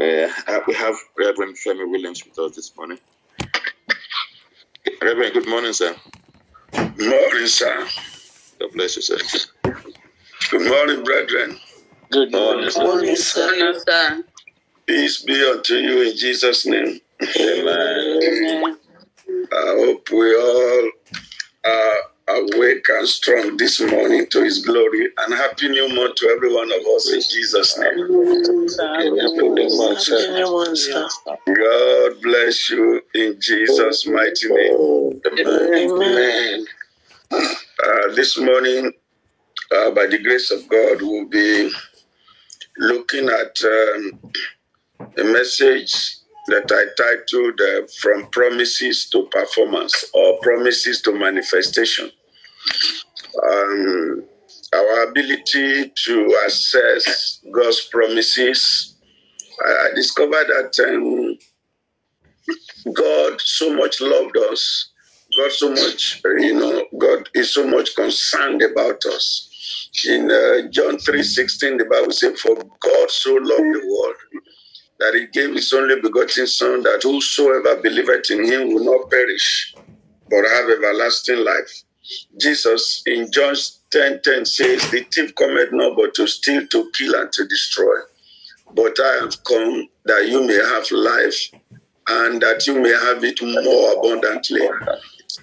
Uh, we have Reverend Femi Williams with us this morning. Reverend, good morning, sir. Morning, sir. God bless you, sir. Good morning, brethren. Good morning, sir. Morning, sir. Peace be unto you in Jesus' name. Amen. I hope we all are awake and strong this morning to His glory. And happy new month to every one of us in Jesus' name. God bless you in Jesus' mighty name. Amen. Uh, this morning, uh, by the grace of God, we'll be looking at um, a message that I titled uh, From Promises to Performance or Promises to Manifestation. Um, our ability to assess God's promises. I, discovered that um, God so much loved us. God so much, you know, God is so much concerned about us. In uh, John 3:16, the Bible says, For God so loved the world that he gave his only begotten Son, that whosoever believeth in him will not perish, but have everlasting life. Jesus in John 10:10 says, The thief cometh not but to steal, to kill, and to destroy. But I have come that you may have life and that you may have it more abundantly.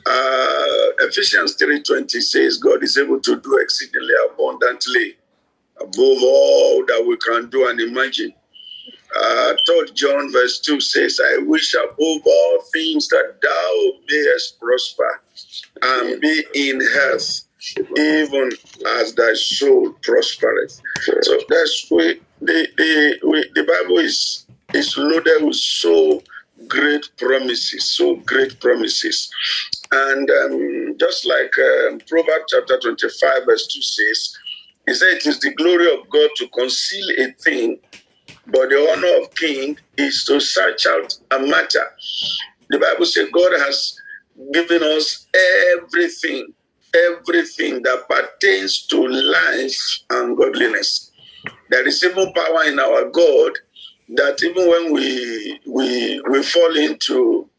Uh, Ephesians 3:20 says God is able to do exceedingly abundantly above all that we can do and imagine. Uh, 3 John verse 2 says, I wish above all things that thou mayest prosper and be in health, even as thy soul prospereth. So that's we the the the Bible is is loaded with so great promises, so great promises. And um, just like um, Proverbs chapter 25, verse 2 says, he said, It is the glory of God to conceal a thing, but the honor of king is to search out a matter. The Bible says God has given us everything, everything that pertains to life and godliness. There is even power in our God that even when we we we fall into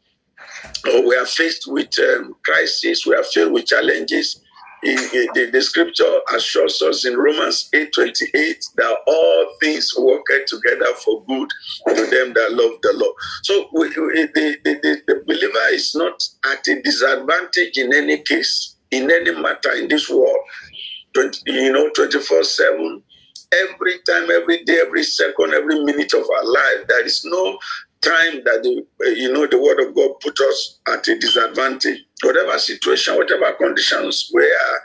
or we are faced with um, crisis, we are filled with challenges. The, the scripture assures us in Romans 8:28 that all things work together for good to them that love the Lord. So we, we, the, the, the, believer is not at a disadvantage in any case, in any matter in this world. 20, you know, 24-7, every time, every day, every second, every minute of our life. There is no time that the uh, you know the word of God put us at a disadvantage. Whatever situation, whatever conditions we are,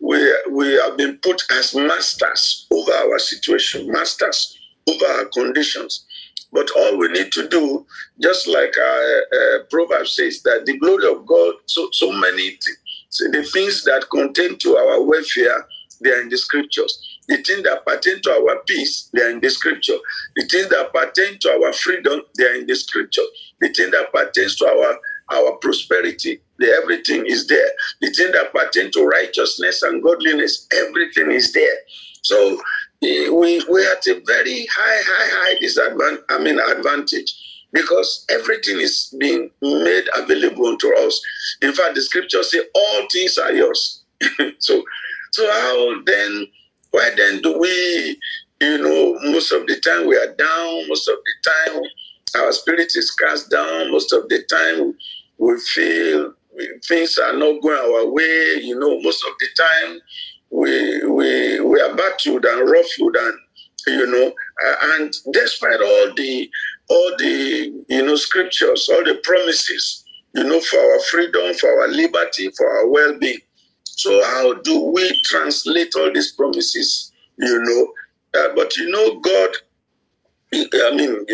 we we have been put as masters over our situation, masters over our conditions. But all we need to do, just like uh, uh, Proverbs says, that the glory of God, so so many th- so the things that contain to our welfare, they are in the scriptures. The things that pertain to our peace, they are in the scripture. The things that pertain to our freedom, they are in the scripture. The thing that pertains to our our prosperity, the, everything is there. The thing that pertain to righteousness and godliness, everything is there. So eh, we we are at a very high, high, high disadvantage. I mean advantage because everything is being made available to us. In fact, the scriptures say all things are yours. so so how then? Why then do we, you know, most of the time we are down, most of the time our spirit is cast down, most of the time we feel things are not going our way, you know, most of the time we we we are battered and ruffled and you know uh, and despite all the all the you know scriptures all the promises you know for our freedom for our liberty for our well-being so how do we translate all these promises? You know, uh, but you know, God. I mean,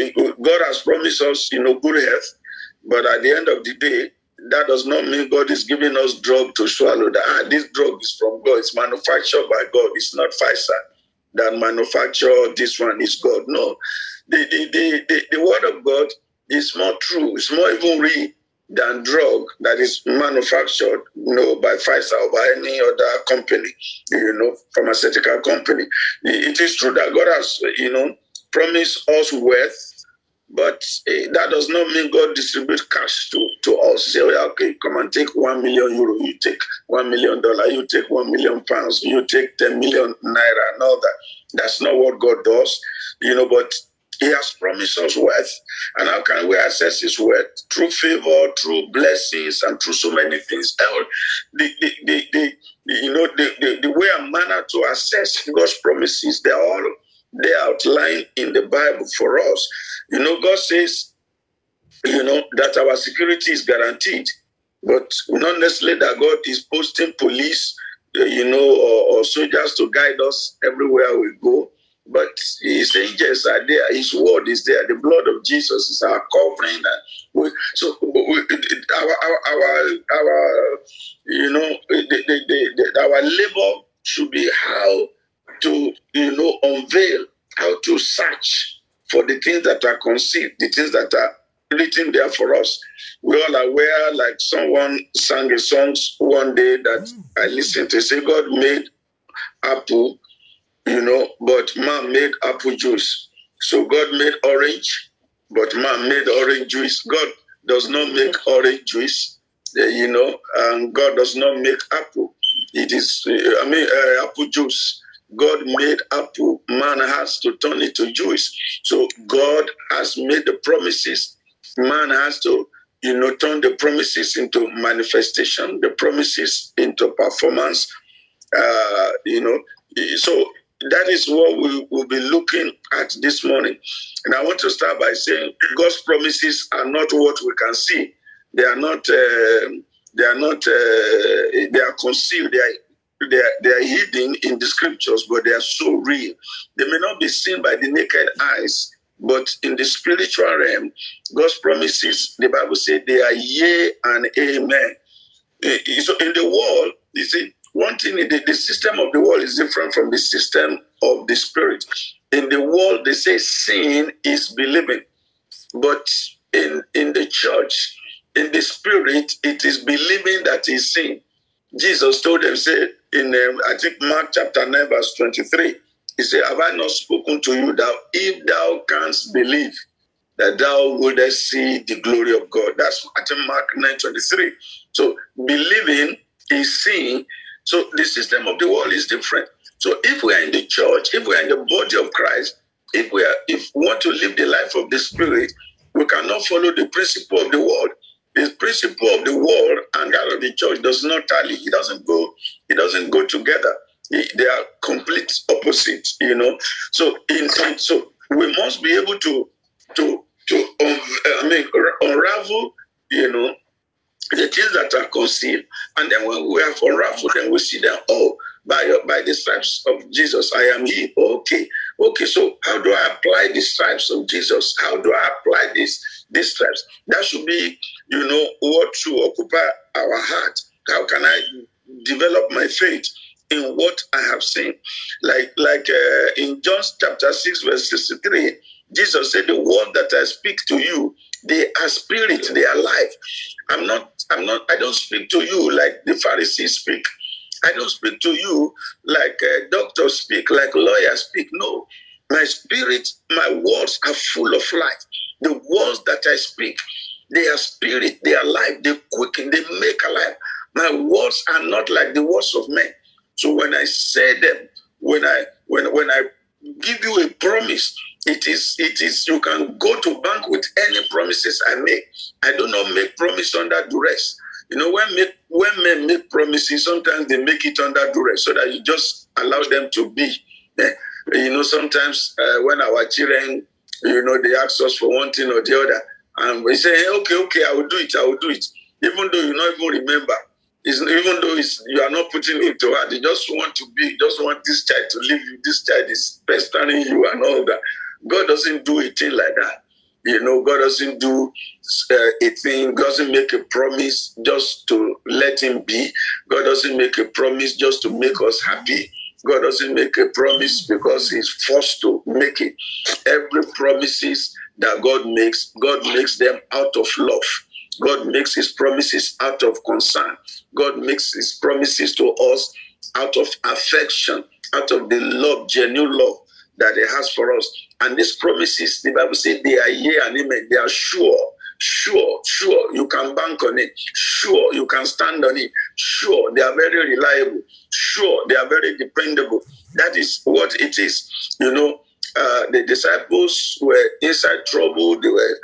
God has promised us, you know, good health. But at the end of the day, that does not mean God is giving us drug to swallow. That ah, this drug is from God. It's manufactured by God. It's not Pfizer that manufacture this one. Is God. No, the the, the the the word of God is more true. It's more even real than drug that is manufactured, you know, by Pfizer or by any other company, you know, pharmaceutical company. It is true that God has, you know, promised us wealth But eh, that does not mean God distribute cash to, to us. Say, okay, come and take one million euro, you take one million dollar, you take one million pounds, you take ten million naira, and all that. That's not what God does, you know. But He has promised us wealth, and how can we access His wealth through favor, through blessings, and through so many things? The, the, the, the, you know, the, the, the way and manner to access God's promises, they're all they outlined in the Bible for us. You know, God says, you know, that our security is guaranteed, but not necessarily that God is posting police, you know, or, or soldiers to guide us everywhere we go. But his angels are there. His word is there. The blood of Jesus is our covering. We, so we, our, our, our, our, you know, the, the, the, our labor should be how to, you know, unveil, how to search for the things that are concealed, the things that are written there for us. We all aware, like someone sang a song one day that mm. I listened to say, God made apple, you know, but man made apple juice. So God made orange, but man made orange juice. God does not make orange juice, eh, you know, and God does not make apple. It is, eh, I mean, uh, apple juice. God made apple, man has to turn it to juice. So God has made the promises, man has to, you know, turn the promises into manifestation, the promises into performance. Uh, you know, so that is what we will be looking at this morning. And I want to start by saying God's promises are not what we can see. They are not. Uh, they are not. Uh, they are concealed. They are they are, they are hidden in the scriptures, but they are so real. They may not be seen by the naked eyes, but in the spiritual realm, God's promises, the Bible says, they are yea and amen. Eh, eh, so in the world, you see, one thing, the, the system of the world is different from the system of the spirit. In the world, they say sin is believing, but in, in the church, in the spirit, it is believing that is sin. Jesus told them, said in um, I think Mark chapter 9, verse 23, he said, Have I not spoken to you that if thou canst believe, that thou wouldest see the glory of God? That's I think Mark 9 23. So believing is seeing. So the system of the world is different. So if we are in the church, if we are in the body of Christ, if we are if we want to live the life of the spirit, we cannot follow the principle of the world the principle of the world and that of the church does not tally. It doesn't go. It doesn't go together. They are complete opposites. You know. So in so we must be able to to to um, I mean unravel. You know the things that are concealed, and then when we have unraveled, then we see them. Oh, by by the stripes of Jesus, I am He. Okay, okay. So how do I apply the stripes of Jesus? How do I apply this these stripes? That should be you know, what to occupy our heart. How can I develop my faith in what I have seen? Like, like uh, in John chapter 6, verse 63, Jesus said, The word that I speak to you, they are spirit, they are life. I'm not, I'm not, I don't speak to you like the Pharisees speak. I don't speak to you like uh, doctors speak, like lawyers speak. No, my spirit, my words are full of life. The words that I speak, they are spirit, they are life, they quicken, they make alive. My words are not like the words of men. So when I say them, when I when when I give you a promise, it is it is you can go to bank with any promises I make. I do not make promise under duress. You know, when make when men make promises, sometimes they make it under duress so that you just allow them to be. You know, sometimes uh, when our children, you know, they ask us for one thing or the other, and we say, okay, okay, I will do it, I will do it. Even though you not even remember, it's, even though you are not putting it to heart, you just want to be, just want this child to leave you. This child is pestering you and all that. God doesn't do a thing like that. You know, God doesn't do uh, a thing, God doesn't make a promise just to let him be. God doesn't make a promise just to make us happy. God doesn't make a promise because he's forced to make it. Every promises that God makes, God makes them out of love. God makes his promises out of concern. God makes his promises to us out of affection, out of the love, genuine love that He has for us. And these promises, the Bible says, they are yea and amen. They are sure. Sure, sure, you can bank on it. Sure, you can stand on it. Sure, they are very reliable. Sure, they are very dependable. That is what it is. You know, uh, the disciples were inside trouble. They were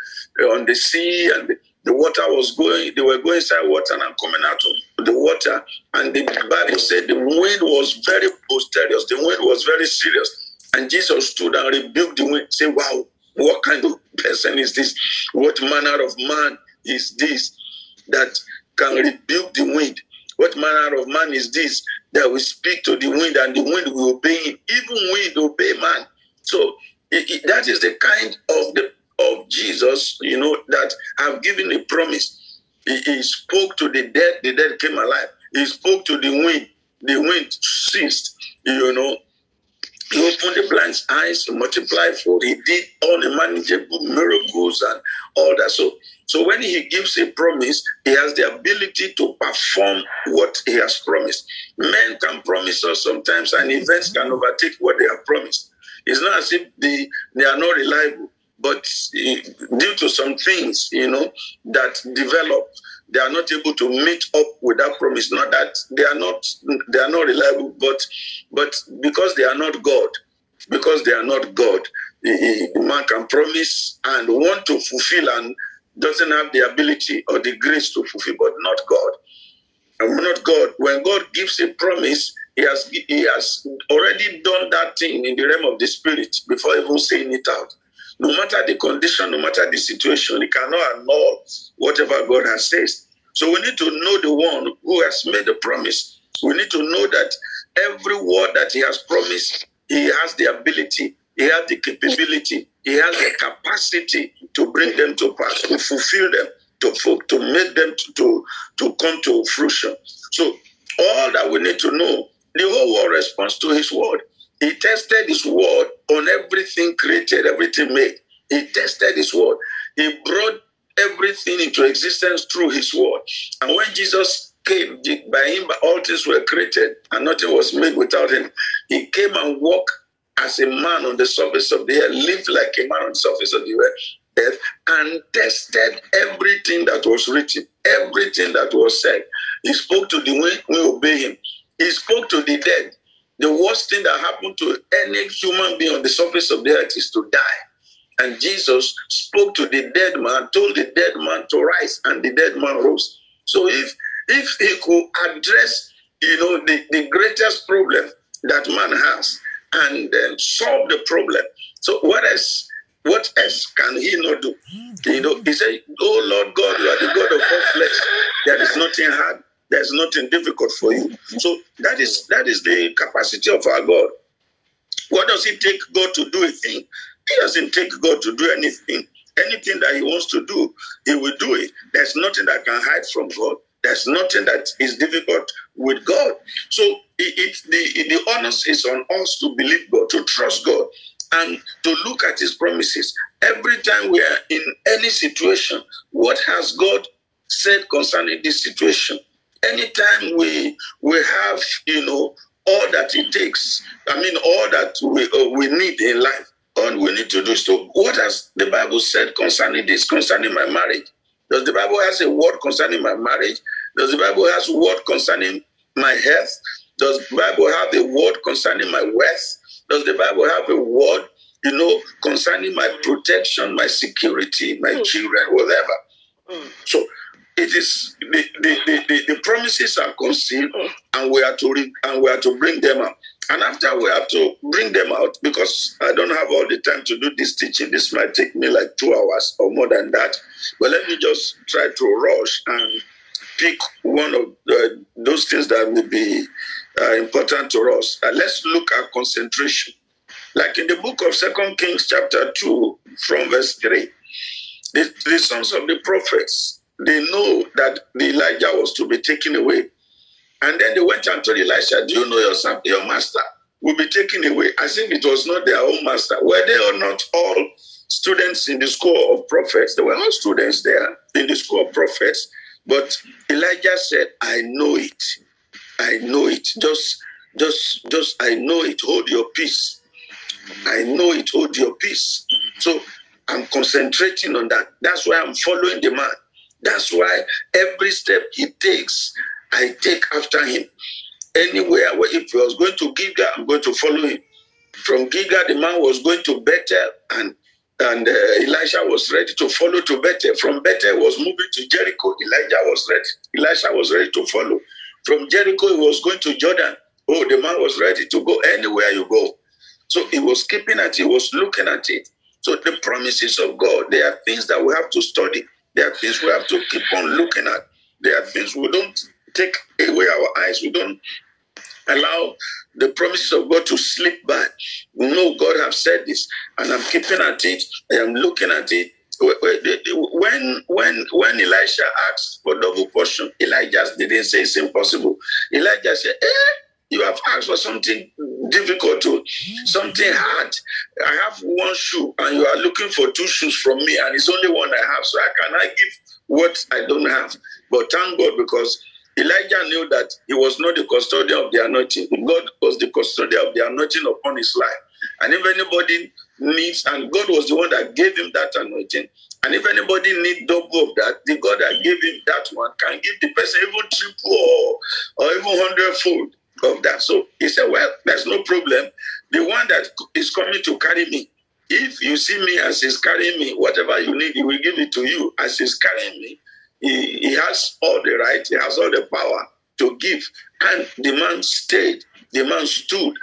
on the sea, and the, the water was going. They were going inside water and coming out of the water. And the Bible said the wind was very boisterous. The wind was very serious. And Jesus stood and rebuked the wind. Say, "Wow, what kind of person is this? What manner of man is this that can rebuke the wind? What manner of man is this that will speak to the wind and the wind will obey him? Even wind obey man. So it, it, that is the kind of the of Jesus, you know, that have given a promise. He, he spoke to the dead, the dead came alive. He spoke to the wind, the wind ceased. You know, he opened the blind's eyes, multiplied food. He did unimaginable miracles and all that. So, so when he gives a promise, he has the ability to perform what he has promised. Men can promise us sometimes, and events can overtake what they have promised. It's not as if they, they are not reliable, but eh, due to some things, you know, that develop, they are not able to meet up with that promise. Not that they are not they are not reliable, but but because they are not God, because they are not God, man can promise and want to fulfill and doesn't have the ability or the grace to fulfill, but not God. And not God. When God gives a promise, He has He has already done that thing in the realm of the spirit before even saying it out. No matter the condition, no matter the situation, He cannot annul whatever God has said. So we need to know the one who has made the promise. We need to know that every word that He has promised, He has the ability, He has the capability, He has the capacity to bring them to pass, to fulfill them, to, to make them to, to, to come to fruition. So all that we need to know, the whole world responds to His word. He tested His word on everything created, everything made. He tested His word. He brought everything into existence through His word. And when Jesus came, by Him all things were created, and nothing was made without Him. He came and walked as a man on the surface of the earth, lived like a man on the surface of the earth, and tested everything that was written, everything that was said. He spoke to the wind, we obey him. He spoke to the dead. The worst thing that happened to any human being on the surface of the earth is to die. And Jesus spoke to the dead man, told the dead man to rise, and the dead man rose. So if if he could address, you know, the, the greatest problem that man has and then solve the problem. So what else what else can he not do? Hmm. You know, he said, Oh Lord God, you are the God of all flesh. There is nothing hard, there's nothing difficult for you. So that is that is the capacity of our God. What does it take God to do a thing? He doesn't take God to do anything. Anything that He wants to do, He will do it. There's nothing that can hide from God. There's nothing that is difficult with God. So it, it, the, the onus is on us to believe God, to trust God, and to look at His promises. Every time we are in any situation, what has God said concerning this situation? Anytime we we have, you know, all that it takes, I mean, all that we, uh, we need in life, all we need to do is to, what has the Bible said concerning this, concerning my marriage? Does the Bible has a word concerning my marriage? Does the Bible has a word concerning my health? Does the Bible have a word concerning my wealth? Does the Bible have a word, you know, concerning my protection, my security, my mm. children, whatever? Mm. So it is the, the, the, the, promises are concealed and we are to re, and we are to bring them out. And after we have to bring them out, because I don't have all the time to do this teaching, this might take me like two hours or more than that. But let me just try to rush and pick one of the, those things that may be uh, important to us. Uh, let's look at concentration. Like in the book of Second Kings, chapter 2, from verse 3, the, the sons of the prophets, they know that the Elijah was to be taken away and then they went and told Elisha, Do you know your, son, your master will be taken away? As if it was not their own master. Were they or not all students in the school of prophets? They were all students there in the school of prophets. But Elijah said, I know it. I know it. Just, just, just, I know it. Hold your peace. I know it hold your peace. So I'm concentrating on that. That's why I'm following the man. That's why every step he takes, I take after him. Anywhere, where if he was going to Gilgal, I'm going to follow him. From Gilgal, the man was going to Bethel, and and uh, Elisha was ready to follow to Bethel. From Bethel, was moving to Jericho. Elijah was ready. Elisha was ready to follow. From Jericho, he was going to Jordan. Oh, the man was ready to go anywhere you go. So he was keeping at it, he was looking at it. So the promises of God, there are things that we have to study. There are things we have to keep on looking at. There are things we don't take away our eyes. We don't allow the promises of God to slip by. We know God have said this, and I'm keeping at it. I am looking at it. When when when Elisha asked for double portion, Elijah didn't say it's impossible. Elijah said, "Eh, you have asked for something difficult, to, something hard. I have one shoe, and you are looking for two shoes from me, and it's only one I have. So I cannot give what I don't have. But thank God because Elijah knew that he was not the custodian of the anointing. God was the custodian of the anointing upon his life. And if anybody needs, and God was the one that gave him that anointing, and if anybody needs double of that, the God that gave him that one can give the person even triple or, or even hundredfold of that. So he said, Well, there's no problem. The one that is coming to carry me, if you see me as he's carrying me, whatever you need, he will give it to you as he's carrying me. He, he has all the right, he has all the power to give. And the man stayed, the man stood,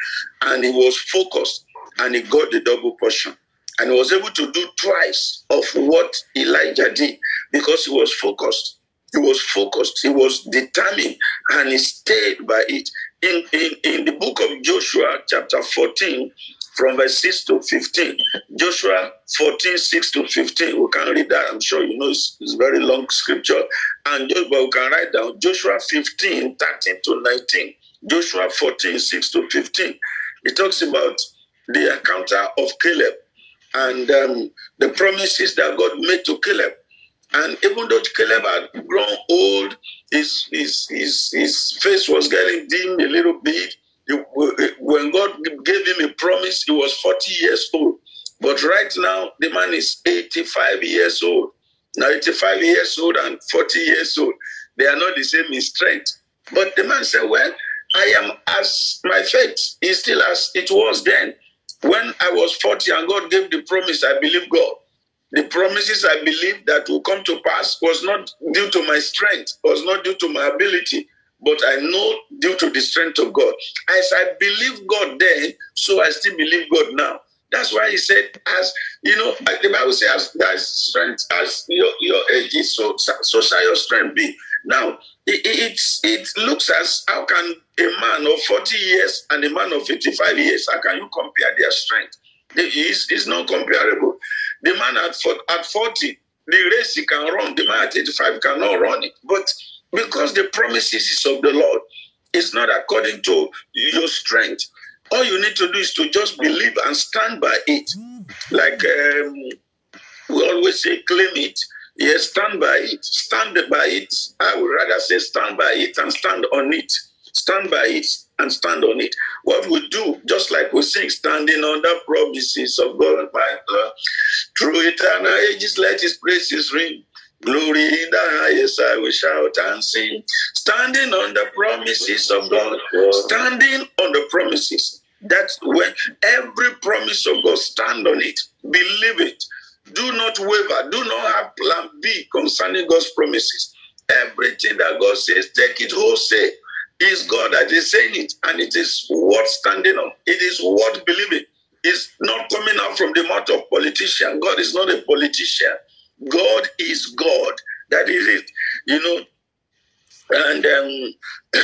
and he was focused, and he got the double portion. And he was able to do twice of what Elijah did because he was focused. He was focused, he was determined, and he stayed by it. In, in, in the book of Joshua, chapter 14, from verse 6 to 15. Joshua 14, 6 to 15. We can read that. I'm sure you know it's, it's very long scripture. And just, but we can write down Joshua 15, 13 to 19. Joshua 14, 6 to 15. It talks about the encounter of Caleb and um, the promises that God made to Caleb. And even though Caleb had grown old, his, his, his, his face was getting dim a little bit when God gave him a promise, he was 40 years old. But right now, the man is 85 years old. Now, 85 years old and 40 years old, they are not the same in strength. But the man said, Well, I am as my faith is still as it was then. When I was 40 and God gave the promise, I believe God. The promises I believe that will come to pass was not due to my strength, was not due to my ability, but I know due to the strength of God. As I believe God then, so I still believe God now. That's why he said, as you know, the Bible says, that strength, as your, your age is, so, so shall your strength be. Now, it, it, it looks as how can a man of 40 years and a man of 55 years, how can you compare their strength? It's, it's not comparable. The man at, at 40, the race he can run, the man at 85 cannot run it. But because the promises is of the Lord. It's not according to your strength. All you need to do is to just believe and stand by it. Like um, we always say, claim it. Yes, stand by it. Stand by it. I would rather say stand by it and stand on it. Stand by it and stand on it. What we do, just like we sing, standing on the promises of God, my God, through eternal ages, let His praises ring. Glory in the highest, I will shout and sing. Standing on the promises of God, standing on the promises. That's when every promise of God, stand on it, believe it. Do not waver, do not have plan B concerning God's promises. Everything that God says, take it wholesale. Is God that is saying it, and it is worth standing on. It is worth believing. It's not coming out from the mouth of politician. God is not a politician. God is God. That is it. You know, and um,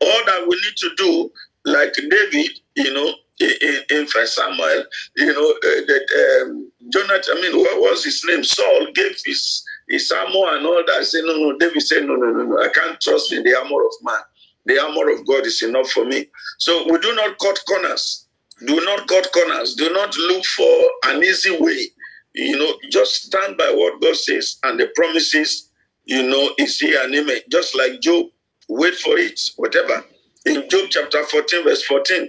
all that we need to do, like David, you know, in, in First Samuel, you know, uh, that um, Jonathan, I mean, what was his name? Saul gave his his armor and all that. Say, no, no. David said, no, no, no, no. I can't trust in the armor of man. The armor of God is enough for me. So we do not cut corners. Do not cut corners. Do not look for an easy way. You know, just stand by what God says and the promises, you know, is here and amen. Just like Job, wait for it, whatever. In Job chapter 14, verse 14,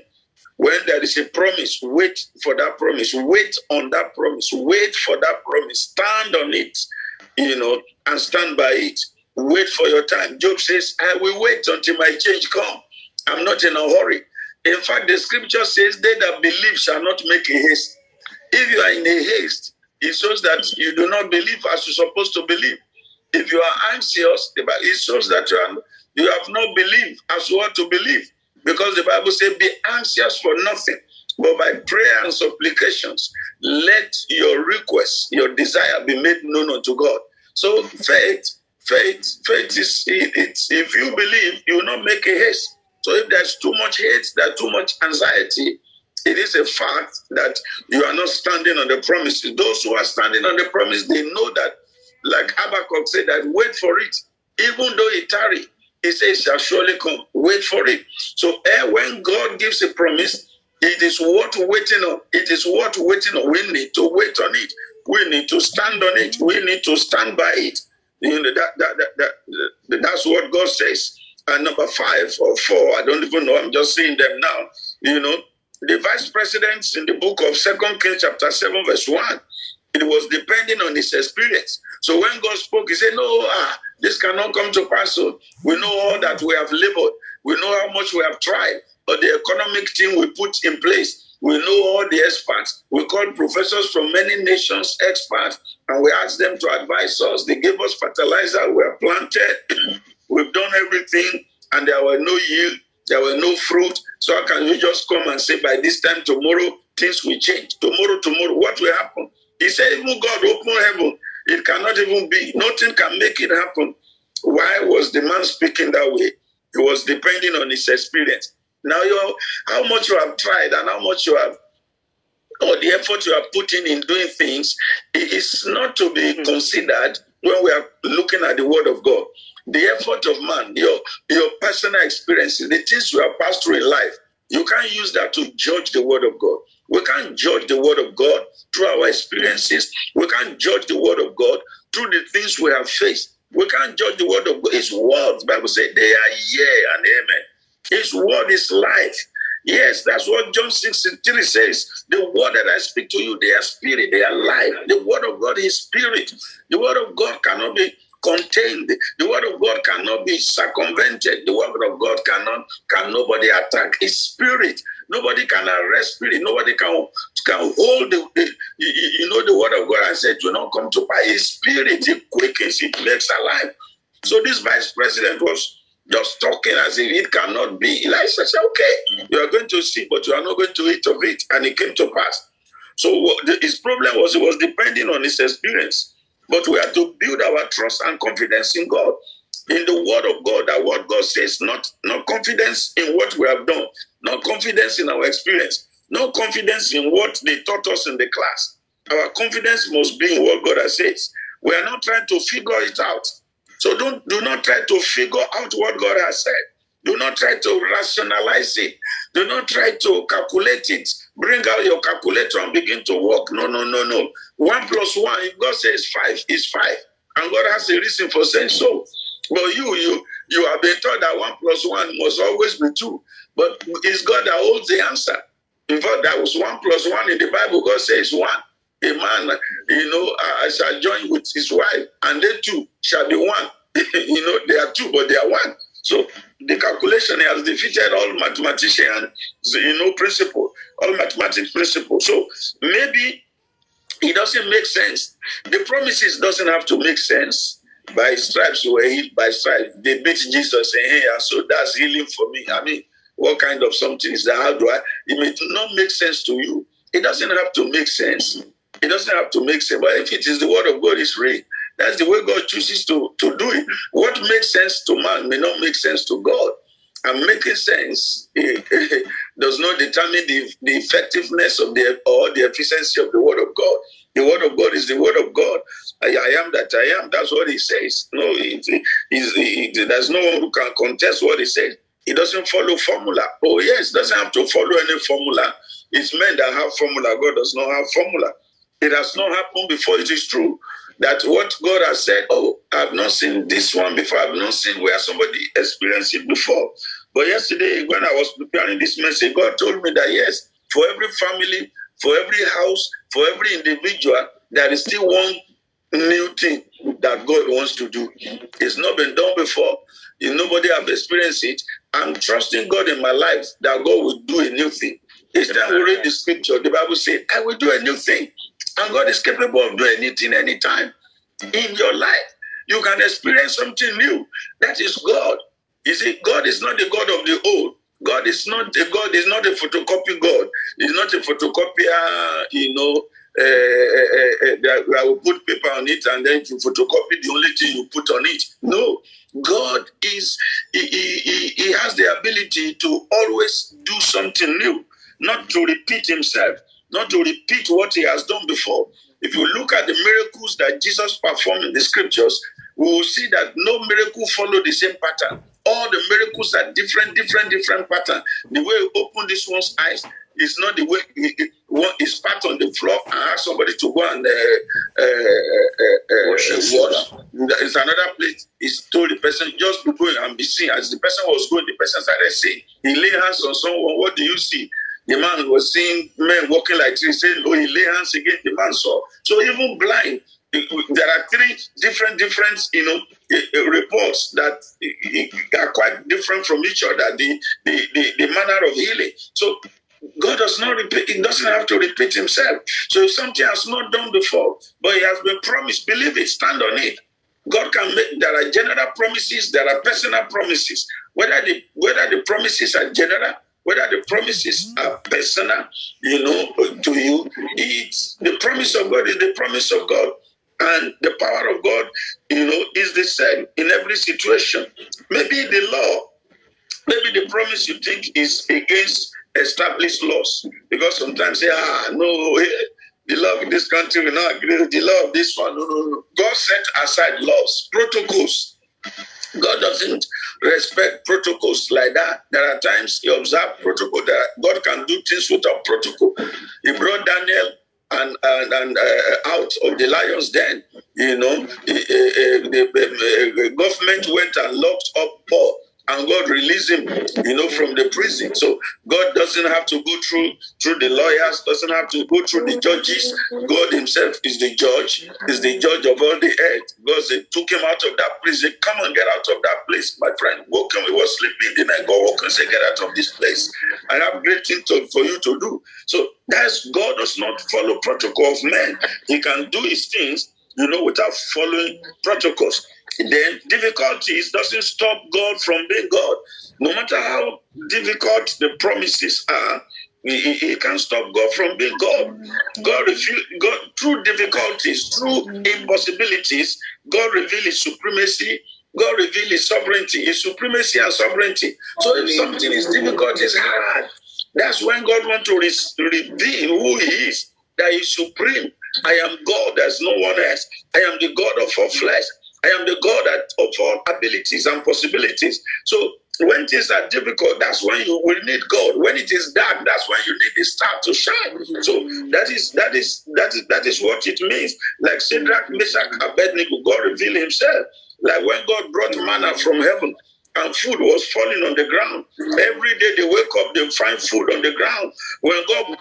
When there is a promise, wait for that promise. Wait on that promise. Wait for that promise. Stand on it, you know, and stand by it. Wait for your time. Job says, I will wait until my change come. I'm not in a hurry. In fact, the scripture says, They that believe shall not make a haste. If you are in a haste, it shows that you do not believe as you're supposed to believe. If you are anxious, it shows that you, are, you have not believed as you ought to believe. Because the Bible says, Be anxious for nothing, but by prayer and supplications, let your request, your desire be made known unto God. So faith, faith, faith is it's if you believe, you will not make a haste. So if there's too much hate, there's too much anxiety, it is a fact that you are not standing on the promises. Those who are standing on the promise, they know that, like Habakkuk said, that wait for it. Even though it tarry, he says, shall surely come. Wait for it. So eh, when God gives a promise, it is worth waiting on. It is worth waiting on. We need to wait on it. We need to stand on it. We need to stand by it. You know, that, that, that, that, that's what God says. And number five or four, I don't even know, I'm just seeing them now. You know, the vice presidents in the book of Second Kings, chapter 7, verse 1, it was depending on his experience. So when God spoke, he said, No, ah, this cannot come to pass. So we know all that we have labored, we know how much we have tried, but the economic team we put in place, we know all the experts. We called professors from many nations experts, and we asked them to advise us. They gave us fertilizer, we have planted, we've done everything, and there were no yield. There were no fruit. So how can you just come and say by this time tomorrow things will change? Tomorrow, tomorrow, what will happen? He said, even God open heaven. It cannot even be. Nothing can make it happen. Why was the man speaking that way? He was depending on his experience. Now, you how much you have tried and how much you have, or the effort you are putting in doing things, is not to be mm-hmm. considered when we are looking at the Word of God the effort of man, your, your personal experiences, the things you have passed through in life, you can't use that to judge the word of God. We can't judge the word of God through our experiences. We can't judge the word of God through the things we have faced. We can't judge the word of God. His words, Bible says, they are yea and amen. His word is life. Yes, that's what John 6 and 3 says. The word that I speak to you, they are spirit, they are life. The word of God is spirit. The word of God cannot be contained. The word of God cannot be circumvented. The word of God cannot can nobody attack. His spirit. Nobody can arrest spirit. Nobody can can hold the, the you, you, know the word of God. I said, do not come to buy his spirit. It quickens. It makes alive. So this vice president was just talking as if it cannot be. Elijah said, okay, you are going to see, but you are not going to eat of it. And it came to pass. So his problem was he was depending on his experience. But we have to build our trust and confidence in God, in the word of God, that what God says, not, not confidence in what we have done, not confidence in our experience, not confidence in what they taught us in the class. Our confidence must be in what God has said. We are not trying to figure it out. So don't do not try to figure out what God has said. Do not try to rationalize it. Do not try to calculate it. Bring out your calculator and begin to work. No, no, no, no. One plus one, if God says five, is five. And God has a reason for saying so. But you, you, you have been taught that one plus one must always be two. But it's God that holds the answer. In fact, that was one plus one in the Bible. God says one. A man, you know, uh, shall join with his wife, and they two shall be one. you know, they are two, but they are one. So the calculation has defeated all mathematician, you know, principle, all mathematics principle. So maybe it doesn't make sense. The promises doesn't have to make sense. By stripes were healed by stripes. They beat Jesus and hey, so that's healing for me. I mean, what kind of something is that? How do I? It may not make sense to you. It doesn't have to make sense. It doesn't have to make sense. But if it is the word of God, is real. That's the way God chooses to, to do it. What makes sense to man may not make sense to God. And making sense eh, eh, does not determine the, the effectiveness of the or the efficiency of the word of God. The word of God is the word of God. I, I am that I am. That's what he says. No, it, it, it, there's no one who can contest what he says. He doesn't follow formula. Oh yes, doesn't have to follow any formula. It's men that have formula. God does not have formula. It has not happened before. It is true that what God has said, oh, I've not seen this one before, I've not seen where somebody experienced it before. But yesterday, when I was preparing this message, God told me that yes, for every family, for every house, for every individual, there is still one new thing that God wants to do. It's not been done before. If nobody have experienced it, I'm trusting God in my life that God will do a new thing. Each time we read the scripture, the Bible says, I will do a new thing. And God is capable of doing anything anytime in your life. You can experience something new. That is God. You see, God is not the God of the old. God is not a God, is not a photocopy God. He's not a photocopier, you know, uh, uh, uh, that I will put paper on it and then you photocopy the only thing you put on it. No, God is, he, he, he has the ability to always do something new, not to repeat himself, not to repeat what he has done before. If you look at the miracles that Jesus performed in the scriptures, we will see that no miracle followed the same pattern. All the miracles are different, different, different pattern. The way you open this one's eyes is not the way one is pat on the floor and ask somebody to go and uh, uh, uh, uh, wash. It's another place. He's told the person just be going and be seen. As the person was going, the person started saying, he lay hands on someone. What do you see? The man was seeing men walking like trees, saying, Oh, he lay hands again. The man saw. So even blind, there are three different different you know eh, eh, reports that eh, are quite different from each other the the, the, the manner of healing so God does not repeat, he doesn't have to repeat himself. So if something has not done before, but he has been promised, believe it, stand on it. God can make there are general promises, there are personal promises. Whether the whether the promises are general, whether the promises are personal, you know, to you, it's the promise of God is the promise of God. And the power of God, you know, is the same in every situation. Maybe the law, maybe the promise you think is against established laws. Because sometimes say, ah, no, the law of this country will not agree with the law of this one. No, no, no. God set aside laws, protocols. God doesn't respect protocols like that. There are times He observes protocol. That God can do things without protocol. He brought Daniel and and, and uh, out of the lions den. You know, the, the, the, government went and locked up Paul and God released him, you know, from the prison. So God doesn't have to go through through the lawyers, doesn't have to go through the judges. God Himself is the judge, is the judge of all the earth. God took him out of that prison. Come and get out of that place, my friend. Welcome. He was sleeping the I go walk and say, Get out of this place. I have great things for you to do. So that's God does not follow protocol of men. He can do his things, you know, without following protocols then difficulties doesn't stop God from being God. No matter how difficult the promises are, he, he can't stop God from being God. God God through difficulties, through impossibilities, God reveals his supremacy, God reveals his sovereignty, his supremacy and sovereignty. So if something is difficult, it's hard. That's when God wants to re- reveal who he is, that supreme. I am God, there's no one else. I am the God of all flesh. I am the God of all abilities and possibilities. So when things are difficult, that's when you will need God. When it is dark, that's when you need the star to shine. So that is that is that is that is what it means. Like Shadrach, Meshach, Abednego, God revealed Himself. Like when God brought manna from heaven, and food was falling on the ground. Every day they wake up, they find food on the ground. When God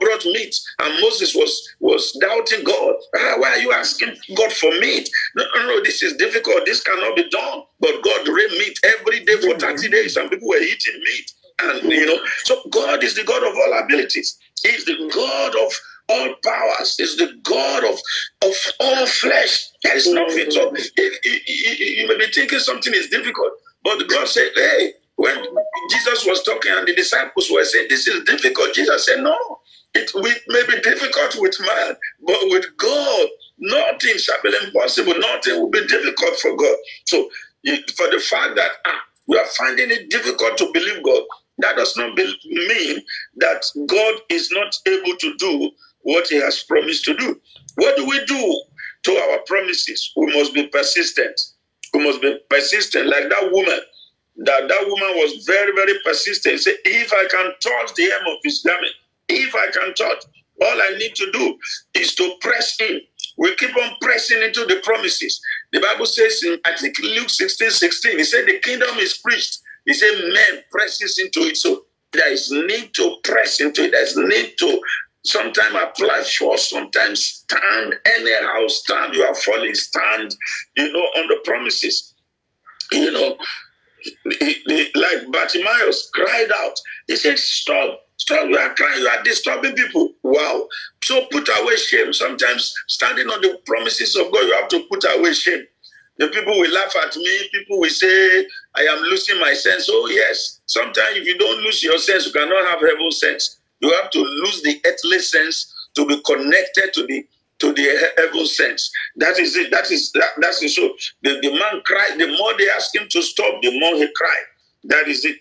brought meat, and Moses was was doubting God. Ah, why are you asking God for meat? No, no, no, this is difficult. This cannot be done. But God rained meat every day for 30 days, and people were eating meat. And you know, so God is the God of all abilities. He's the God of all powers. He's the God of, of all flesh. There is nothing. So you may be thinking something is difficult, but God said, Hey, when Jesus was talking and the disciples were saying, This is difficult, Jesus said, No, it may be difficult with man, but with God, nothing shall be impossible. Nothing will be difficult for God. So, for the fact that ah, we are finding it difficult to believe God, that does not mean that God is not able to do what He has promised to do. What do we do to our promises? We must be persistent. We must be persistent, like that woman. That that woman was very, very persistent. Say, if I can touch the hem of his garment, if I can touch, all I need to do is to press in. We keep on pressing into the promises. The Bible says in I think Luke 16, 16, he said the kingdom is preached. He said men presses into it. So there is need to press into it. There's need to sometimes apply for, sometimes stand, anyhow stand. You are falling, stand, you know, on the promises. You know, like Bartimaeus cried out. He said, Stop, stop, you are crying, you are disturbing people. Wow. So put away shame. Sometimes standing on the promises of God, you have to put away shame. The people will laugh at me. People will say, I am losing my sense. Oh, yes. Sometimes if you don't lose your sense, you cannot have heaven sense. You have to lose the earthly sense to be connected to the to the heaven sense. That is it. That is that, that's it. So the, the man cried. The more they asked him to stop, the more he cried. That is it.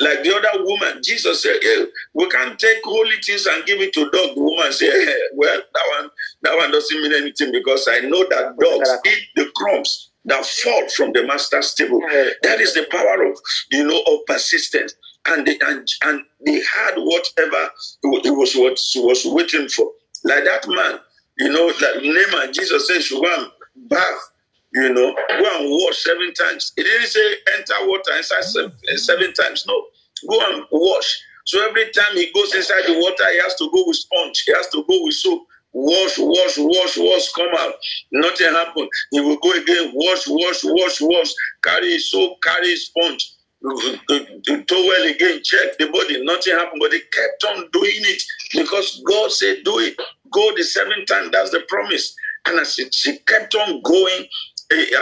Like the other woman, Jesus said, hey, "We can't take holy things and give it to dog." The woman said, hey, "Well, that one, that one doesn't mean anything because I know that dogs eat the crumbs that fall from the master's table. That is the power of you know of persistence." And they and, and they had whatever it was what she was waiting for. Like that man, you know, that Naaman, Jesus said, should go bath, you know, go and wash seven times. He didn't say enter water inside seven, seven times. No, go and wash. So every time he goes inside the water, he has to go with sponge. He has to go with soap. Wash, wash, wash, wash, come out. Nothing happened. He will go again, wash, wash, wash, wash, carry soap, carry sponge the towel again, check the body, nothing happened, but he kept on doing it because God said, Do it. Go the seventh time. That's the promise. And as she, kept on going, eh,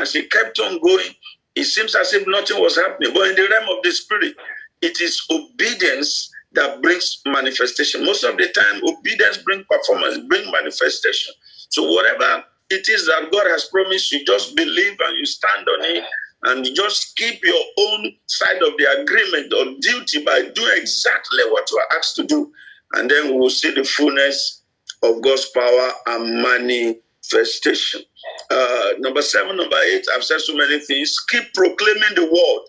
as she kept on going, it seems as if nothing was happening. But in the realm of the spirit, it is obedience that brings manifestation. Most of the time, obedience brings performance, bring manifestation. So whatever it is that God has promised, you just believe and you stand on it and just keep your own side of the agreement or duty by doing exactly what you are asked to do. And then we will see the fullness of God's power and manifestation. Uh, number seven, number eight, I've said so many things. Keep proclaiming the word.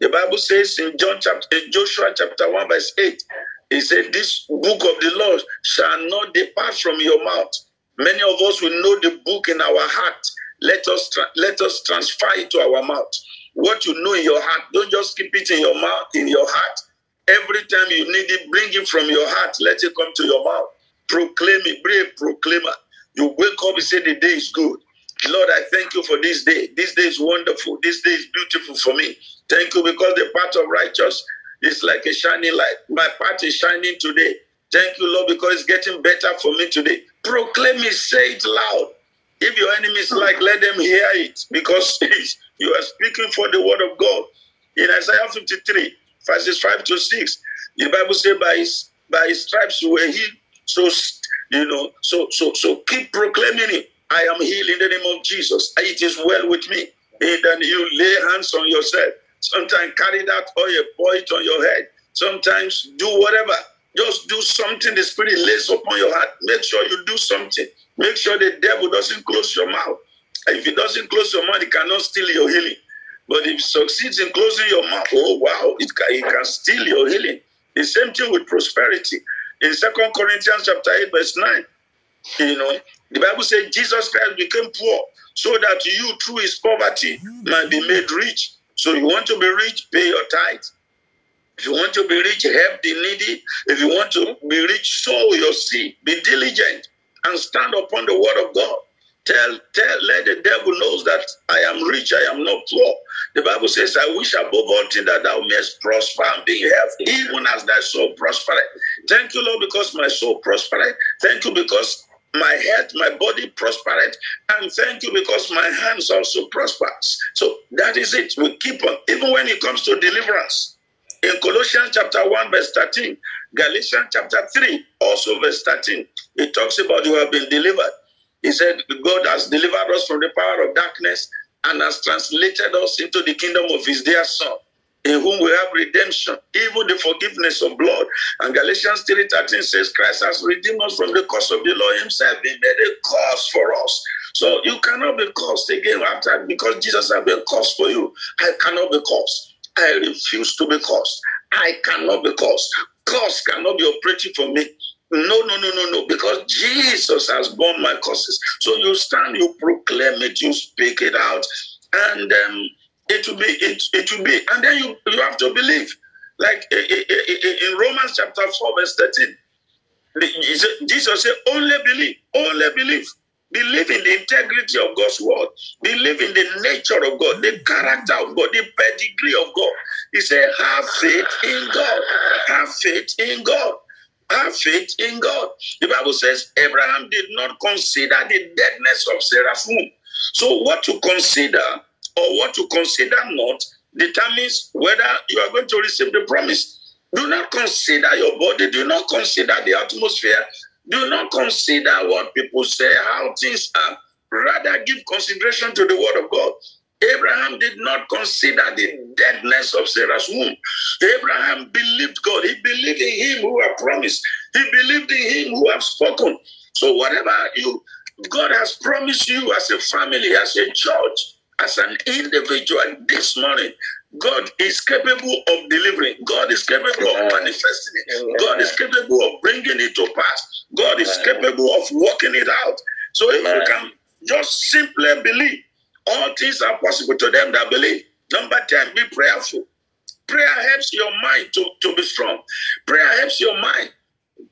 The Bible says in John chapter in Joshua chapter 1, verse 8, he said, This book of the Lord shall not depart from your mouth. Many of us will know the book in our heart let us tra- let us transfer it to our mouth. What you know in your heart, don't just keep it in your mouth, in your heart. Every time you need it, bring it from your heart. Let it come to your mouth. Proclaim it, be a proclaimer. You wake up and say the day is good. Lord, I thank you for this day. This day is wonderful. This day is beautiful for me. Thank you because the path of righteous is like a shining light. My path is shining today. Thank you, Lord, because it's getting better for me today. Proclaim it, say it loud. If your enemies like, let them hear it because you are speaking for the word of God. In Isaiah 53, verses 5 to 6, the Bible says, by his, by his stripes you were healed. So, you know, so so so keep proclaiming it. I am healed in the name of Jesus. It is well with me. And then you lay hands on yourself. Sometimes carry that oil, pour it on your head. Sometimes do whatever. Just do something the Spirit lays upon your heart. Make sure you do something. Make sure the devil doesn't close your mouth. If he doesn't close your mouth, he cannot steal your healing. But if he succeeds in closing your mouth, oh wow, it can, he can steal your healing. The same thing with prosperity. In Second Corinthians chapter 8, verse 9, you know, the Bible says Jesus Christ became poor so that you through his poverty might be made rich. So you want to be rich, pay your tithe. If you want to be rich, help the needy. If you want to be rich, sow your seed. Be diligent and stand upon the word of God. Tell, tell, let the devil knows that I am rich, I am not poor. The Bible says, I wish above all things that thou mayest prosper and be healthy, even as thy soul prospereth. Thank you, Lord, because my soul prospereth. Thank you because my health, my body prospereth. And thank you because my hands also prospers. So that is it. We keep on, even when it comes to deliverance. In Colossians chapter 1, verse 13, Galatians chapter 3, also verse 13, it talks about you have been delivered. He said, God has delivered us from the power of darkness and has translated us into the kingdom of his dear son, in whom we have redemption, even the forgiveness of blood. And Galatians 3:13 says, Christ has redeemed us from the curse of the law himself. He made a curse for us. So you cannot be cursed again after because Jesus has been cursed for you. I cannot be cursed. I refuse to be cursed. I cannot be cursed. Curse cannot be operating for me. No, no, no, no, no. Because Jesus has borne my curses. So you stand, you proclaim it, you speak it out, and um, it will be, it, it will be, and then you, you have to believe. Like eh, eh, eh, in Romans chapter 4, verse 13, Jesus said, only believe, only believe. Believe in the integrity of God's word. Believe in the nature of God, the character of God, the pedigree of God. He said, have faith in God. Have faith in God. Have faith in God. The Bible says Abraham did not consider the deadness of womb. So, what to consider or what to consider not determines whether you are going to receive the promise. Do not consider your body, do not consider the atmosphere, do not consider what people say, how things are. Rather, give consideration to the word of God. Did not consider the deadness of Sarah's womb. Abraham believed God. He believed in him who had promised. He believed in him who had spoken. So whatever you God has promised you as a family, as a church, as an individual this morning, God is capable of delivering. God is capable of manifesting it. God is capable of bringing it to pass. God is capable of working it out. So if you can just simply believe, all things are possible to them that believe. Number 10, be prayerful. Prayer helps your mind to, to be strong. Prayer helps your mind.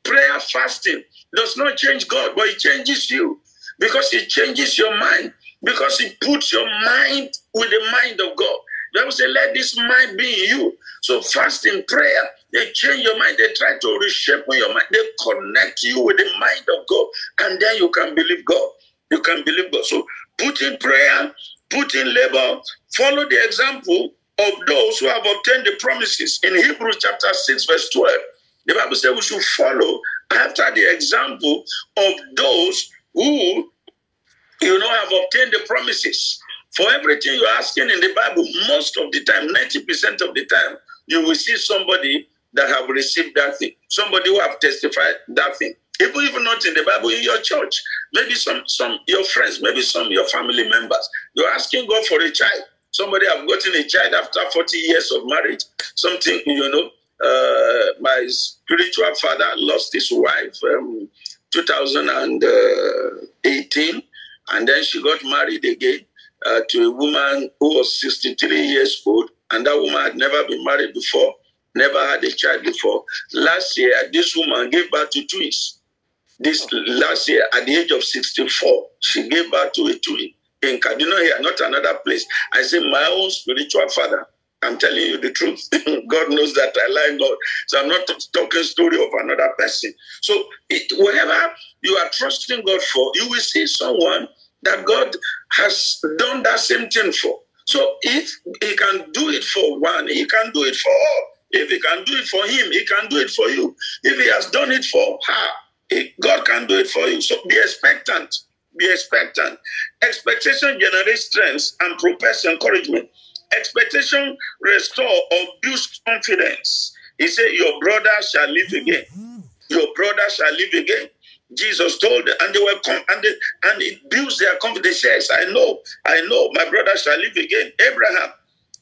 Prayer fasting does not change God, but it changes you because it changes your mind, because it puts your mind with the mind of God. The Bible says, let this mind be in you. So fasting, prayer, they change your mind. They try to reshape your mind. They connect you with the mind of God. And then you can believe God. You can believe God. So put in prayer, put in labor, follow the example of those who have obtained the promises. In Hebrews chapter 6, verse 12, the Bible says we should follow after the example of those who you know have obtained the promises. For everything you're asking in the Bible, most of the time, 90% of the time, you will see somebody that have received that thing, somebody who have testified that thing. Even if not in the Bible, in your church, maybe some some your friends, maybe some your family members. You're asking God for a child. Somebody have gotten a child after 40 years of marriage. Something, you know, uh, my spiritual father lost his wife um, 2018, and then she got married again uh, to a woman who was 63 years old, and that woman had never been married before, never had a child before. Last year, this woman gave birth to twins. This last year, at the age of 64, she gave birth to a twin in Kaduna here, not another place. I say, my own spiritual father. I'm telling you the truth. God knows that I lie not. So I'm not talking story of another person. So it, whatever you are trusting God for, you will see someone that God has done that same thing for. So if he can do it for one, he can do it for all. If he can do it for him, he can do it for you. If he has done it for her, God can do it for you. So be expectant. Be expectant. Expectation generates strength and propels encouragement. Expectation restore or confidence. He said, Your brother shall live again. Mm-hmm. Your brother shall live again. Jesus told them, and they were com- and they, and it builds their confidence. Yes, I know, I know, my brother shall live again. Abraham,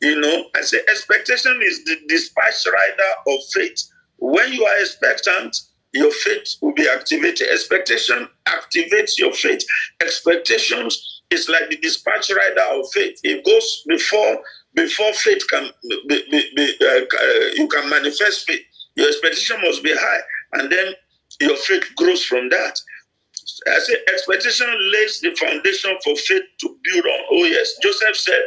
you know, I say expectation is the dispatch rider of faith. When you are expectant, your faith will be activated. Expectation activates your faith. Expectations is like the dispatch rider of faith. It goes before before faith can be, be, be, uh, you can manifest faith. Your expectation must be high, and then your faith grows from that. I say expectation lays the foundation for faith to build on. Oh, yes. Joseph said,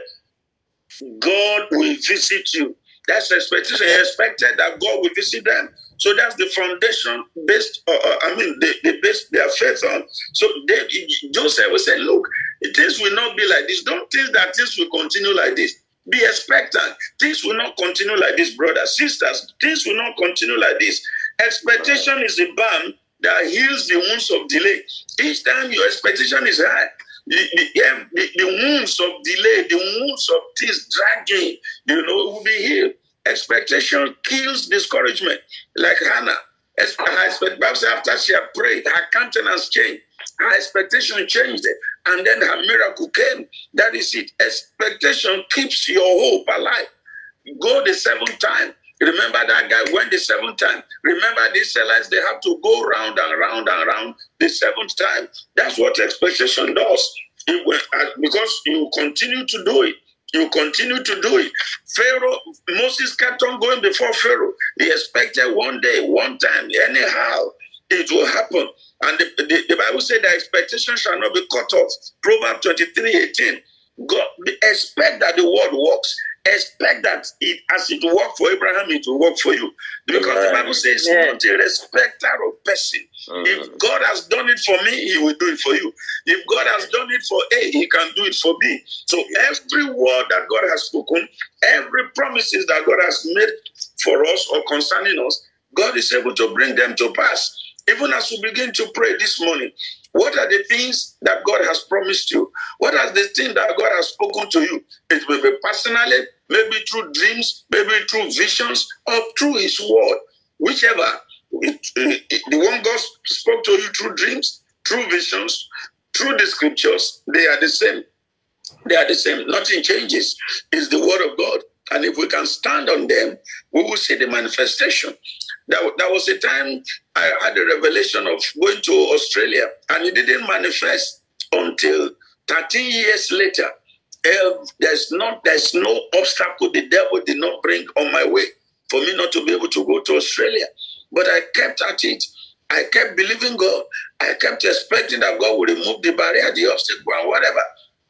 God will visit you. That's expectation. He expected that God will visit them. So that's the foundation based, uh, uh I mean, they, they based their faith on. So they, Joseph will say, Look, things will not be like this. Don't think that things will continue like this. Be expectant. Things will not continue like this, brothers, sisters. Things will not continue like this. Expectation is a balm that heals the wounds of delay. Each time your expectation is high, the, the, the, the wounds of delay, the wounds of this dragging, you know, will be healed. Expectation kills discouragement. Like Hannah, her expect, after she had prayed, her countenance changed. Her expectation changed. And then her miracle came. That is it. Expectation keeps your hope alive. Go the seventh time Remember that guy went the seventh time. Remember the Israelites, they have to go round and round and round the seventh time. That's what expectation does. Uh, because you continue to do it. You continue to do it. Pharaoh, Moses kept on going before Pharaoh. He expected one day, one time, anyhow, it will happen. And the, the, the Bible said that expectation shall not be cut off. Proverbs 23 18. God expect that the word works. Expect that it as it worked for Abraham, it will work for you. Because the Bible says Amen. not a respecter of person. If mm. God has done it for me, He will do it for you. If God has done it for A, He can do it for B. So every word that God has spoken, every promises that God has made for us or concerning us, God is able to bring them to pass. Even as we begin to pray this morning, what are the things that God has promised you? What are the things that God has spoken to you? It may be personally, maybe through dreams, maybe through visions, or through His word, whichever. The one God spoke to you through dreams, through visions, through the scriptures, they are the same. They are the same. Nothing changes. It's the word of God. And if we can stand on them, we will see the manifestation. That, that was a time I had a revelation of going to Australia, and it didn't manifest until 13 years later. Eh, there's not there's no obstacle the devil did not bring on my way for me not to be able to go to Australia. But I kept at it. I kept believing God. I kept expecting that God would remove the barrier, the obstacle, and whatever.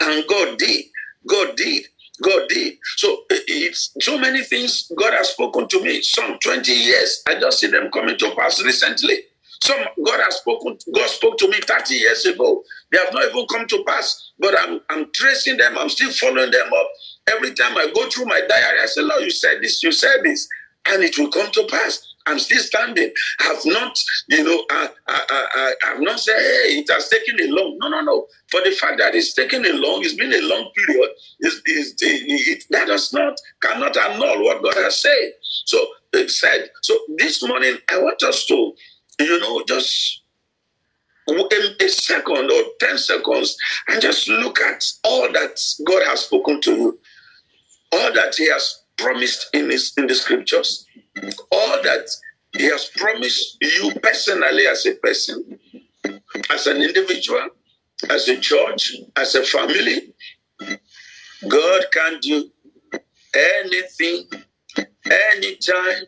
And God did. God did. God did. So it's so many things God has spoken to me. Some 20 years. I just see them coming to pass recently. Some God has spoken, God spoke to me 30 years ago. They have not even come to pass, but I'm I'm tracing them, I'm still following them up. Every time I go through my diary, I say, Lord, you said this, you said this, and it will come to pass. I'm still standing. I've not, you know, I, I, I, I've not said, hey, it has taken a long. No, no, no. For the fact that it's taken a long, it's been a long period. Is is it, that does not cannot annul what God has said. So it said. So this morning, I want us to, you know, just in a second or 10 seconds and just look at all that God has spoken to you, all that He has promised in, his, in the scriptures, all that He has promised you personally as a person, as an individual, as a church, as a family. God can do anything, anytime,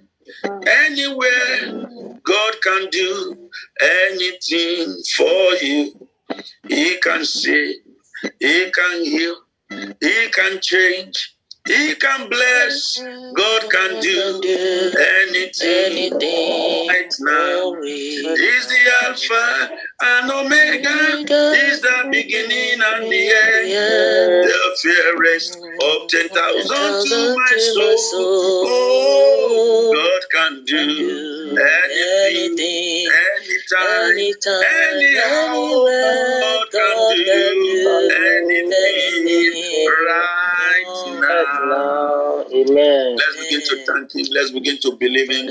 anywhere. God can do anything for you. He can save, He can heal, He can change, He can bless. God can do anything right now. He's the Alpha and Omega. He's the beginning and the end. The fairest of ten thousand to my soul. Oh, God can do anything, anytime, Anytime, anyhow. God can do anything right now. Amen. Let's begin to thank Him. Let's begin to believe Him.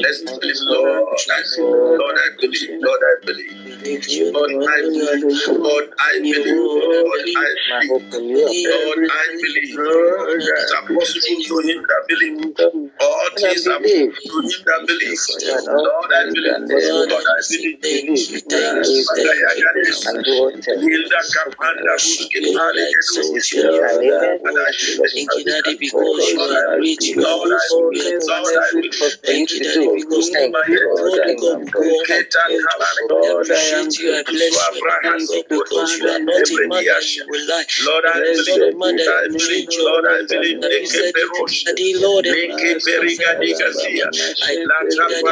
Let's Him, Lord, believe. Lord, I believe. Lord, I believe. Lord, I believe. Lord, I believe. Lord, I believe. Lord, I believe. It's possible to him that believe. All things are possible to him that believes. Lord, I believe. Lord, I believe. Thank you, thank you, thank you. Hilda Kapanda Buske Pale Thank you, Daddy, because you are great, you are Lord, I awesome, believe. Lord, I believe. Thank you, Daddy, because you are God, God, God. I appreciate you, I bless you, I thank God because you are not a man that you will lie. Lord, I believe. not a man I that you will believe. change your Lord, I believe. That you said it, Daddy, Lord, and Leke perigadikasia. I La thank you, Daddy, tapasike because that penugusu. you are Regede to baralagia. pass. I thank you, Lord, I Daddy, for believe.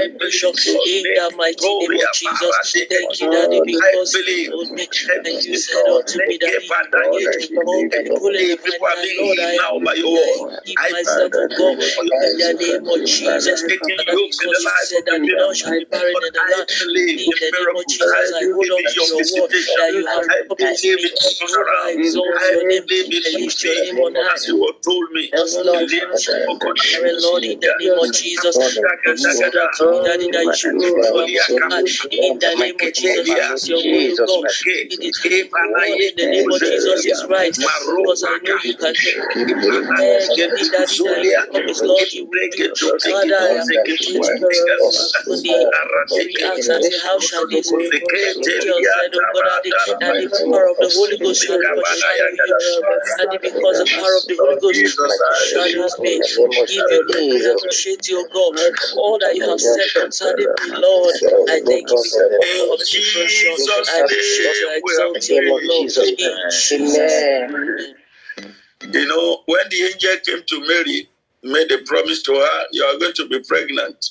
Lord, bless I me. believe. In the mighty name of Jesus. Thank you, Daddy, I because you believe. told me Help and me, you said unto me, a you want me to come and pull in the People are being healed now by your word. Give myself, oh God, in the name of Jesus. Father, because you said that the Lord shall be barren in the land. In the name of Jesus, I hold on to your word that you have promised me. I exalt your name and lift your name on high. As you have told me, Yes, Lord. Lord, in the name of Jesus, you said that Daddy, that you should pray for. In the name of Jesus, is your will, God. It is in the name of Jesus is right. Because I know you can do it. Amen. Me that that you promise, Lord, you will do. Father, I am praying for the we ask and say, how shall this be? Said, oh God, that the, power of the Holy Ghost shall overshadow you. And because the power of the Holy Ghost me, give you praise, I appreciate you, God. All that you have said concerning me, Lord, I thank you for the power of suppression. I appreciate you, I exalt you, Lord. In Jesus' name. You know, when the angel came to Mary, made a promise to her, you are going to be pregnant.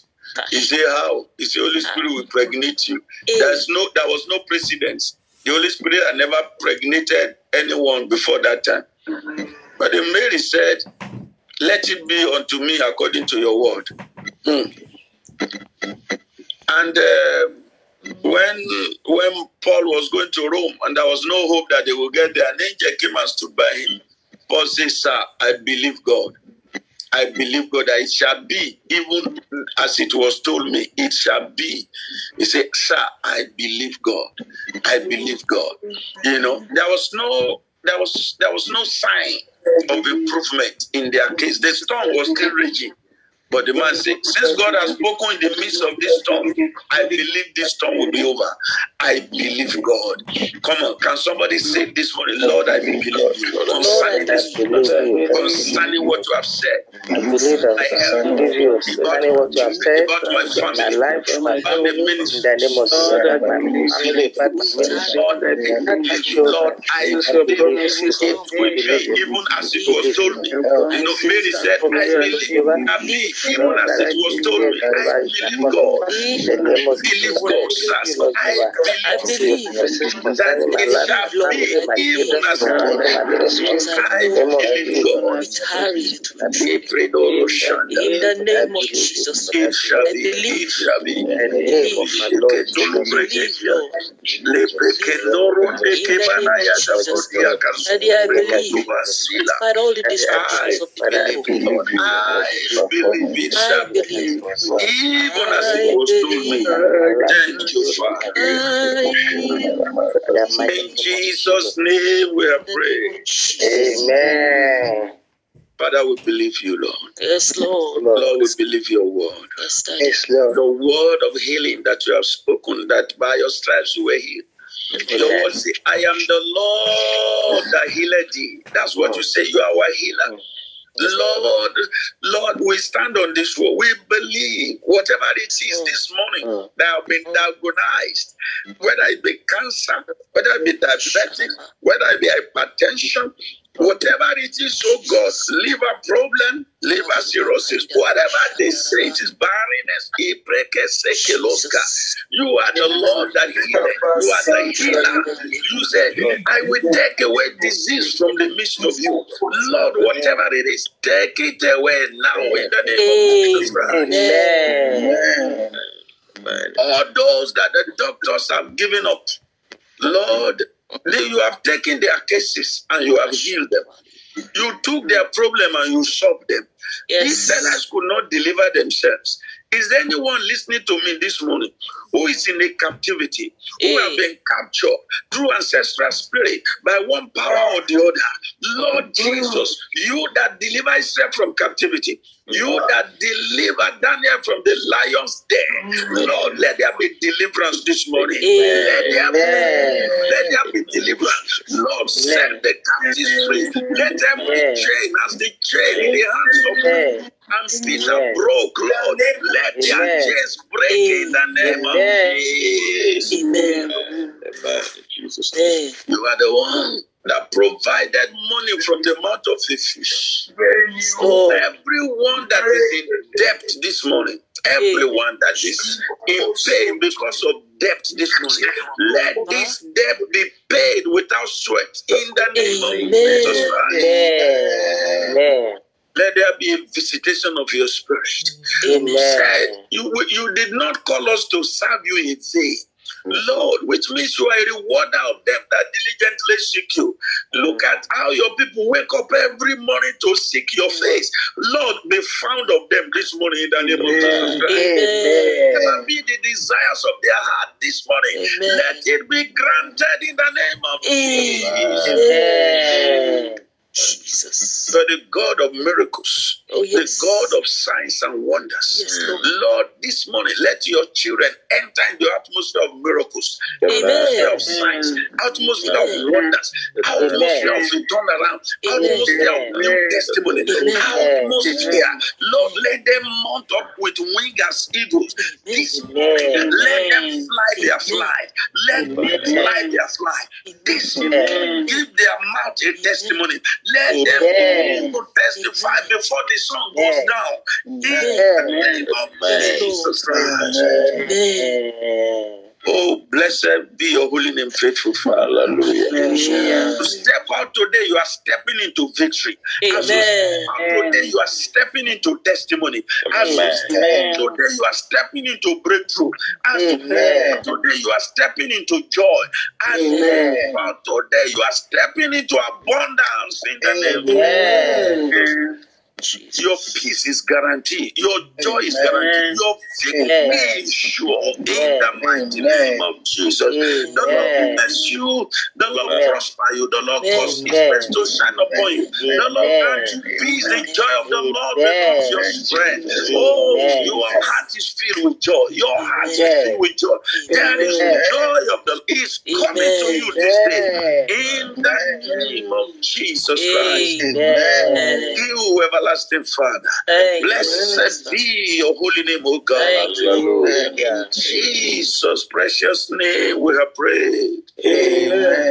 He said, How? He said, Holy Spirit will pregnate you. There's no there was no precedence. The Holy Spirit had never pregnated anyone before that time. But then Mary said, Let it be unto me according to your word. Hmm. And uh, when when Paul was going to Rome and there was no hope that they would get there, an angel came and stood by him. Paul said, Sir, I believe God. I believe God that it shall be, even as it was told me, it shall be. He said, Sir, I believe God. I believe God. You know, there was no there was there was no sign of improvement in their case. The storm was still raging. But the man said, Since God has spoken in the midst of this storm, I believe this storm will be over. I believe God. Come on, can somebody say this morning, Lord, I believe you concerning this, concerning what you have said. I believe that I believe you concerning what you have said, about my uh, my family, life, oh my about the family, in ministry. the name of Jesus, my family, about my ministry, Lord, I believe, Lord, I believe it will be even as it was told me. You know, Mary said, I believe that be even as it was told me. I believe God. In the name Believe God. I believe that it shall be even as was. I believe God. it's hurried. Epredoro Shanda. In the name of Jesus, It shall I be. believe. It shall be. in the name of my Lord Ketulu Jesus. Believe, Bregetia. Lord. Leprekendoro In the name Dekebanaya of Jesus, Dakodia I believe. Kasubasila. Despite all the distractions of the Father, I people, believe you. I believe it shall be. Even as I it was told me. believe. Thank you, Father. In Jesus' name we are In the name praying. Amen. Father, we believe you, Lord. Yes, Lord. Lord. Lord, we believe your word. Yes, Daddy. Yes, Lord. The word of healing that you have spoken, that by your stripes you were healed. Your word say, I am the Lord that healed thee. That's what you say. You are our healer. Mm. Lord, Lord, we stand on this word. We believe whatever it is mm. this morning mm. that have been mm. diagnosed, whether it be cancer, whether it be diabetic, whether it be hypertension, whatever it is, oh God, liver problem, liver cirrhosis, whatever they say it is barrenness, you are the Lord that healeth. You are the healer. You said, I will take away disease from the midst of you. Lord, whatever it is, take it away now in the name of Jesus Christ. Amen. All those that the doctors have given up, Lord, you have taken their cases and you have healed them. You took their problem and you solved them. These sellers could not deliver themselves. Is there anyone listening to me this morning who is in a captivity, who have been captured through ancestral spirit by one power or the other? Lord Jesus, you that deliver Israel from captivity, you that deliver Daniel from the lion's den, Lord, let there be deliverance this morning. Let there be, let there be deliverance. Lord, set the captives free. Let them be chained as the chain in the hands of and Peter broke, Lord. Let their chains break in the name of Jesus. Amen. Amen. Jesus. Amen. You are the one that provided money from the mouth of a fish. Lord. Everyone that is in debt this morning, Everyone that is in pain because of debt this morning, let this debt be paid without sweat in the name of Jesus Christ. Amen. Let there be a visitation of your spirit. Amen. Said, you, you did not call us to serve you in vain. Mm. Lord, which means you are a rewarder of them that diligently seek you. Look mm. at how your people wake up every morning to seek your mm. face. Lord, be found of them this morning in the name of Jesus Christ. Amen. Be the desires of their heart this morning, Amen. let it be granted in the name of Jesus. Amen. Jesus. The God of miracles, Oh, yes. the God of signs and wonders. Yes, Lord. Lord, this morning, let your children enter in the atmosphere of miracles, Amen. atmosphere of signs, atmosphere of wonders, atmosphere of turnaround, atmosphere of new testimony, Amen. atmosphere. Lord, let them mount up with wings as eagles. This morning, let them fly their fly. Let them fly their fly. This morning, give their mouth a testimony. Let them testify before the goes Amen. down. In the name of Jesus Christ. Amen. Oh, blessed be your holy name, faithful Father. Hallelujah. Step out today, you are stepping into victory. As you step out today, you are stepping into testimony. As you step out today, you are stepping into breakthrough. As you step out today, you are stepping into joy. As you step out today, you are stepping into abundance in the name of Jesus. Jesus. Your peace is guaranteed. Your joy is guaranteed. Your Amen. victory is sure. In the mighty Amen. name of Jesus. The Lord bless you. The Lord Amen. prosper you. The Lord Amen. cause His face to shine upon you. The Lord grant you peace. The joy of the Lord Amen. becomes your strength. Oh, Amen. your heart is filled with joy. Your heart is filled with joy. There is Amen. joy of the is coming to you this day. In the name of Jesus Christ. Amen. You, everlasting Father. Thank Blessed Jesus. be your holy name, O God. Thank you. In Jesus' precious name we have prayed. Amen.